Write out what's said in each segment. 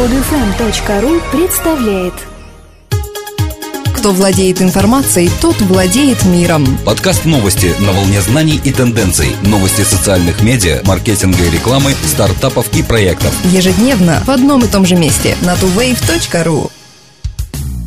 Подфм.ру представляет Кто владеет информацией, тот владеет миром. Подкаст новости на волне знаний и тенденций. Новости социальных медиа, маркетинга и рекламы, стартапов и проектов. Ежедневно в одном и том же месте на tuwave.ru.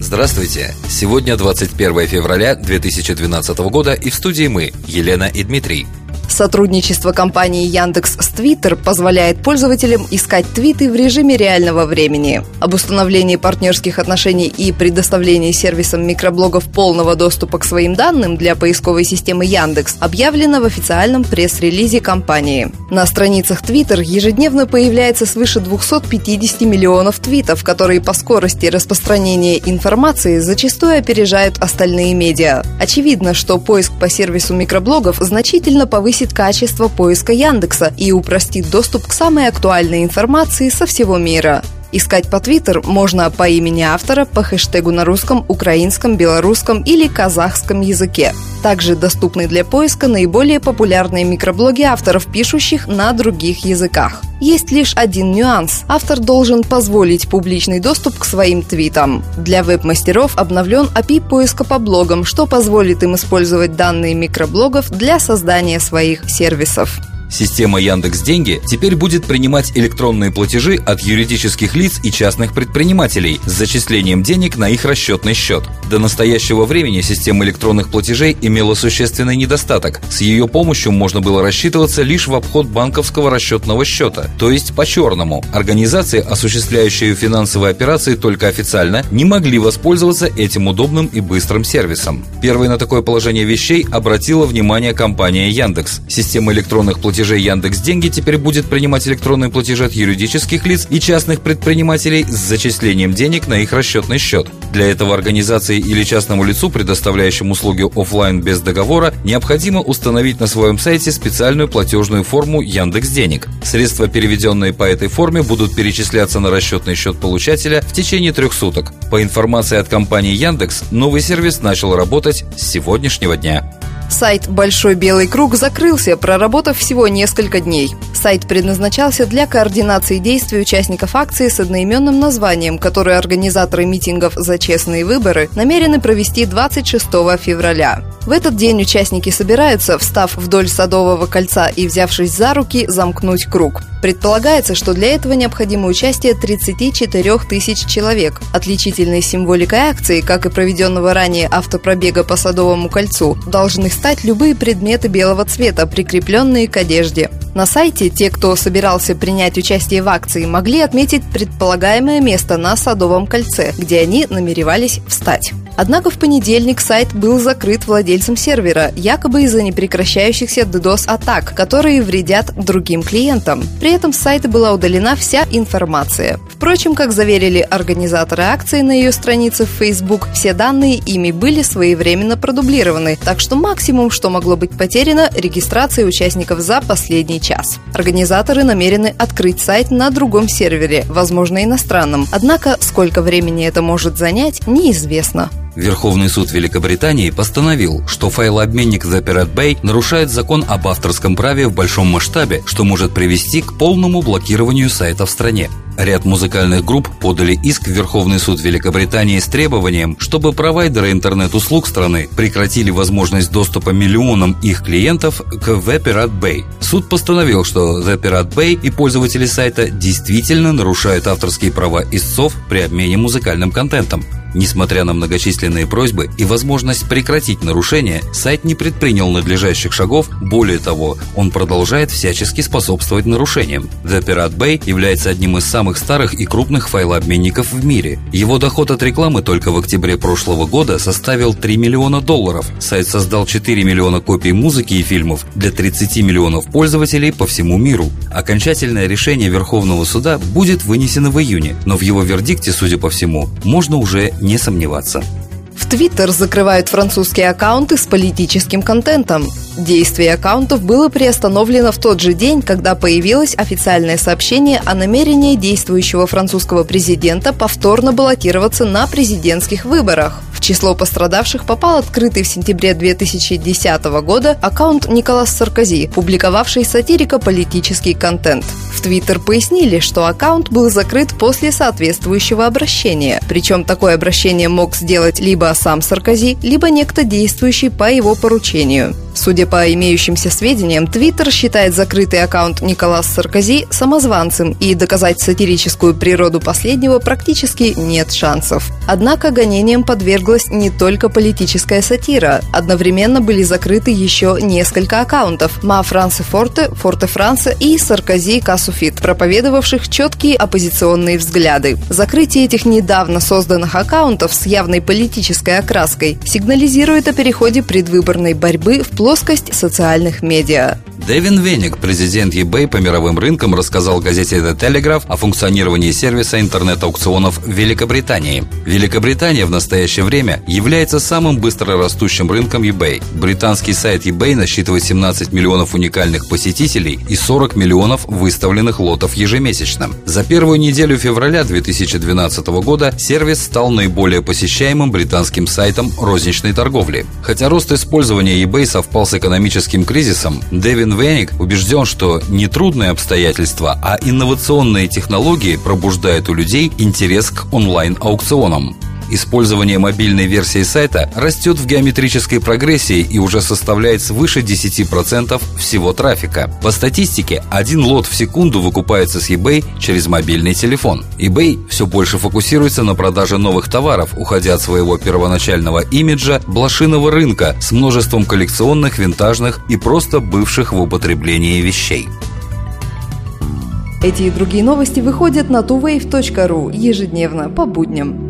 Здравствуйте! Сегодня 21 февраля 2012 года и в студии мы, Елена и Дмитрий. Сотрудничество компании Яндекс с Twitter позволяет пользователям искать твиты в режиме реального времени. Об установлении партнерских отношений и предоставлении сервисам микроблогов полного доступа к своим данным для поисковой системы Яндекс объявлено в официальном пресс-релизе компании. На страницах Twitter ежедневно появляется свыше 250 миллионов твитов, которые по скорости распространения информации зачастую опережают остальные медиа. Очевидно, что поиск по сервису микроблогов значительно повысит повысит качество поиска Яндекса и упростит доступ к самой актуальной информации со всего мира. Искать по Твиттер можно по имени автора, по хэштегу на русском, украинском, белорусском или казахском языке. Также доступны для поиска наиболее популярные микроблоги авторов, пишущих на других языках. Есть лишь один нюанс. Автор должен позволить публичный доступ к своим твитам. Для веб-мастеров обновлен API поиска по блогам, что позволит им использовать данные микроблогов для создания своих сервисов. Система Яндекс Деньги теперь будет принимать электронные платежи от юридических лиц и частных предпринимателей с зачислением денег на их расчетный счет. До настоящего времени система электронных платежей имела существенный недостаток. С ее помощью можно было рассчитываться лишь в обход банковского расчетного счета, то есть по-черному. Организации, осуществляющие финансовые операции только официально, не могли воспользоваться этим удобным и быстрым сервисом. Первой на такое положение вещей обратила внимание компания Яндекс. Система электронных платежей платежей Яндекс Деньги теперь будет принимать электронные платежи от юридических лиц и частных предпринимателей с зачислением денег на их расчетный счет. Для этого организации или частному лицу, предоставляющему услуги офлайн без договора, необходимо установить на своем сайте специальную платежную форму Яндекс Денег. Средства, переведенные по этой форме, будут перечисляться на расчетный счет получателя в течение трех суток. По информации от компании Яндекс, новый сервис начал работать с сегодняшнего дня. Сайт «Большой белый круг» закрылся, проработав всего несколько дней. Сайт предназначался для координации действий участников акции с одноименным названием, которую организаторы митингов за честные выборы намерены провести 26 февраля. В этот день участники собираются, встав вдоль Садового кольца и взявшись за руки, замкнуть круг. Предполагается, что для этого необходимо участие 34 тысяч человек. Отличительной символикой акции, как и проведенного ранее автопробега по Садовому кольцу, должны стать любые предметы белого цвета, прикрепленные к одежде. На сайте те, кто собирался принять участие в акции, могли отметить предполагаемое место на Садовом кольце, где они намеревались встать. Однако в понедельник сайт был закрыт владельцем сервера, якобы из-за непрекращающихся DDoS-атак, которые вредят другим клиентам. При этом с сайта была удалена вся информация. Впрочем, как заверили организаторы акции на ее странице в Facebook, все данные ими были своевременно продублированы, так что максимум, что могло быть потеряно, регистрация участников за последний час. Организаторы намерены открыть сайт на другом сервере, возможно иностранном, однако сколько времени это может занять, неизвестно. Верховный суд Великобритании постановил, что файлообменник The Pirate Bay нарушает закон об авторском праве в большом масштабе, что может привести к полному блокированию сайта в стране. Ряд музыкальных групп подали иск в Верховный суд Великобритании с требованием, чтобы провайдеры интернет-услуг страны прекратили возможность доступа миллионам их клиентов к The Pirate Bay. Суд постановил, что The Pirate Bay и пользователи сайта действительно нарушают авторские права истцов при обмене музыкальным контентом. Несмотря на многочисленные просьбы и возможность прекратить нарушение, сайт не предпринял надлежащих шагов, более того, он продолжает всячески способствовать нарушениям. The Pirate Bay является одним из самых старых и крупных файлообменников в мире. Его доход от рекламы только в октябре прошлого года составил 3 миллиона долларов. Сайт создал 4 миллиона копий музыки и фильмов для 30 миллионов пользователей по всему миру. Окончательное решение Верховного суда будет вынесено в июне, но в его вердикте, судя по всему, можно уже не сомневаться. В Твиттер закрывают французские аккаунты с политическим контентом. Действие аккаунтов было приостановлено в тот же день, когда появилось официальное сообщение о намерении действующего французского президента повторно баллотироваться на президентских выборах число пострадавших попал открытый в сентябре 2010 года аккаунт Николас Саркози, публиковавший сатирико-политический контент. В Твиттер пояснили, что аккаунт был закрыт после соответствующего обращения. Причем такое обращение мог сделать либо сам Саркози, либо некто действующий по его поручению. Судя по имеющимся сведениям, Твиттер считает закрытый аккаунт Николас Саркози самозванцем, и доказать сатирическую природу последнего практически нет шансов. Однако гонениям подверглась не только политическая сатира. Одновременно были закрыты еще несколько аккаунтов – Ма Франце Форте, Форте Франце и Саркози Касуфит, проповедовавших четкие оппозиционные взгляды. Закрытие этих недавно созданных аккаунтов с явной политической окраской сигнализирует о переходе предвыборной борьбы в плоскость социальных медиа. Дэвин Веник, президент eBay по мировым рынкам, рассказал газете The Telegraph о функционировании сервиса интернет-аукционов в Великобритании. Великобритания в настоящее время является самым быстро растущим рынком eBay. Британский сайт eBay насчитывает 17 миллионов уникальных посетителей и 40 миллионов выставленных лотов ежемесячно. За первую неделю февраля 2012 года сервис стал наиболее посещаемым британским сайтом розничной торговли. Хотя рост использования eBay совпал с экономическим кризисом, Дэвин Веник убежден, что не трудные обстоятельства, а инновационные технологии пробуждают у людей интерес к онлайн-аукционам. Использование мобильной версии сайта растет в геометрической прогрессии и уже составляет свыше 10% всего трафика. По статистике, один лот в секунду выкупается с eBay через мобильный телефон. eBay все больше фокусируется на продаже новых товаров, уходя от своего первоначального имиджа блошиного рынка с множеством коллекционных, винтажных и просто бывших в употреблении вещей. Эти и другие новости выходят на tuwave.ru ежедневно по будням.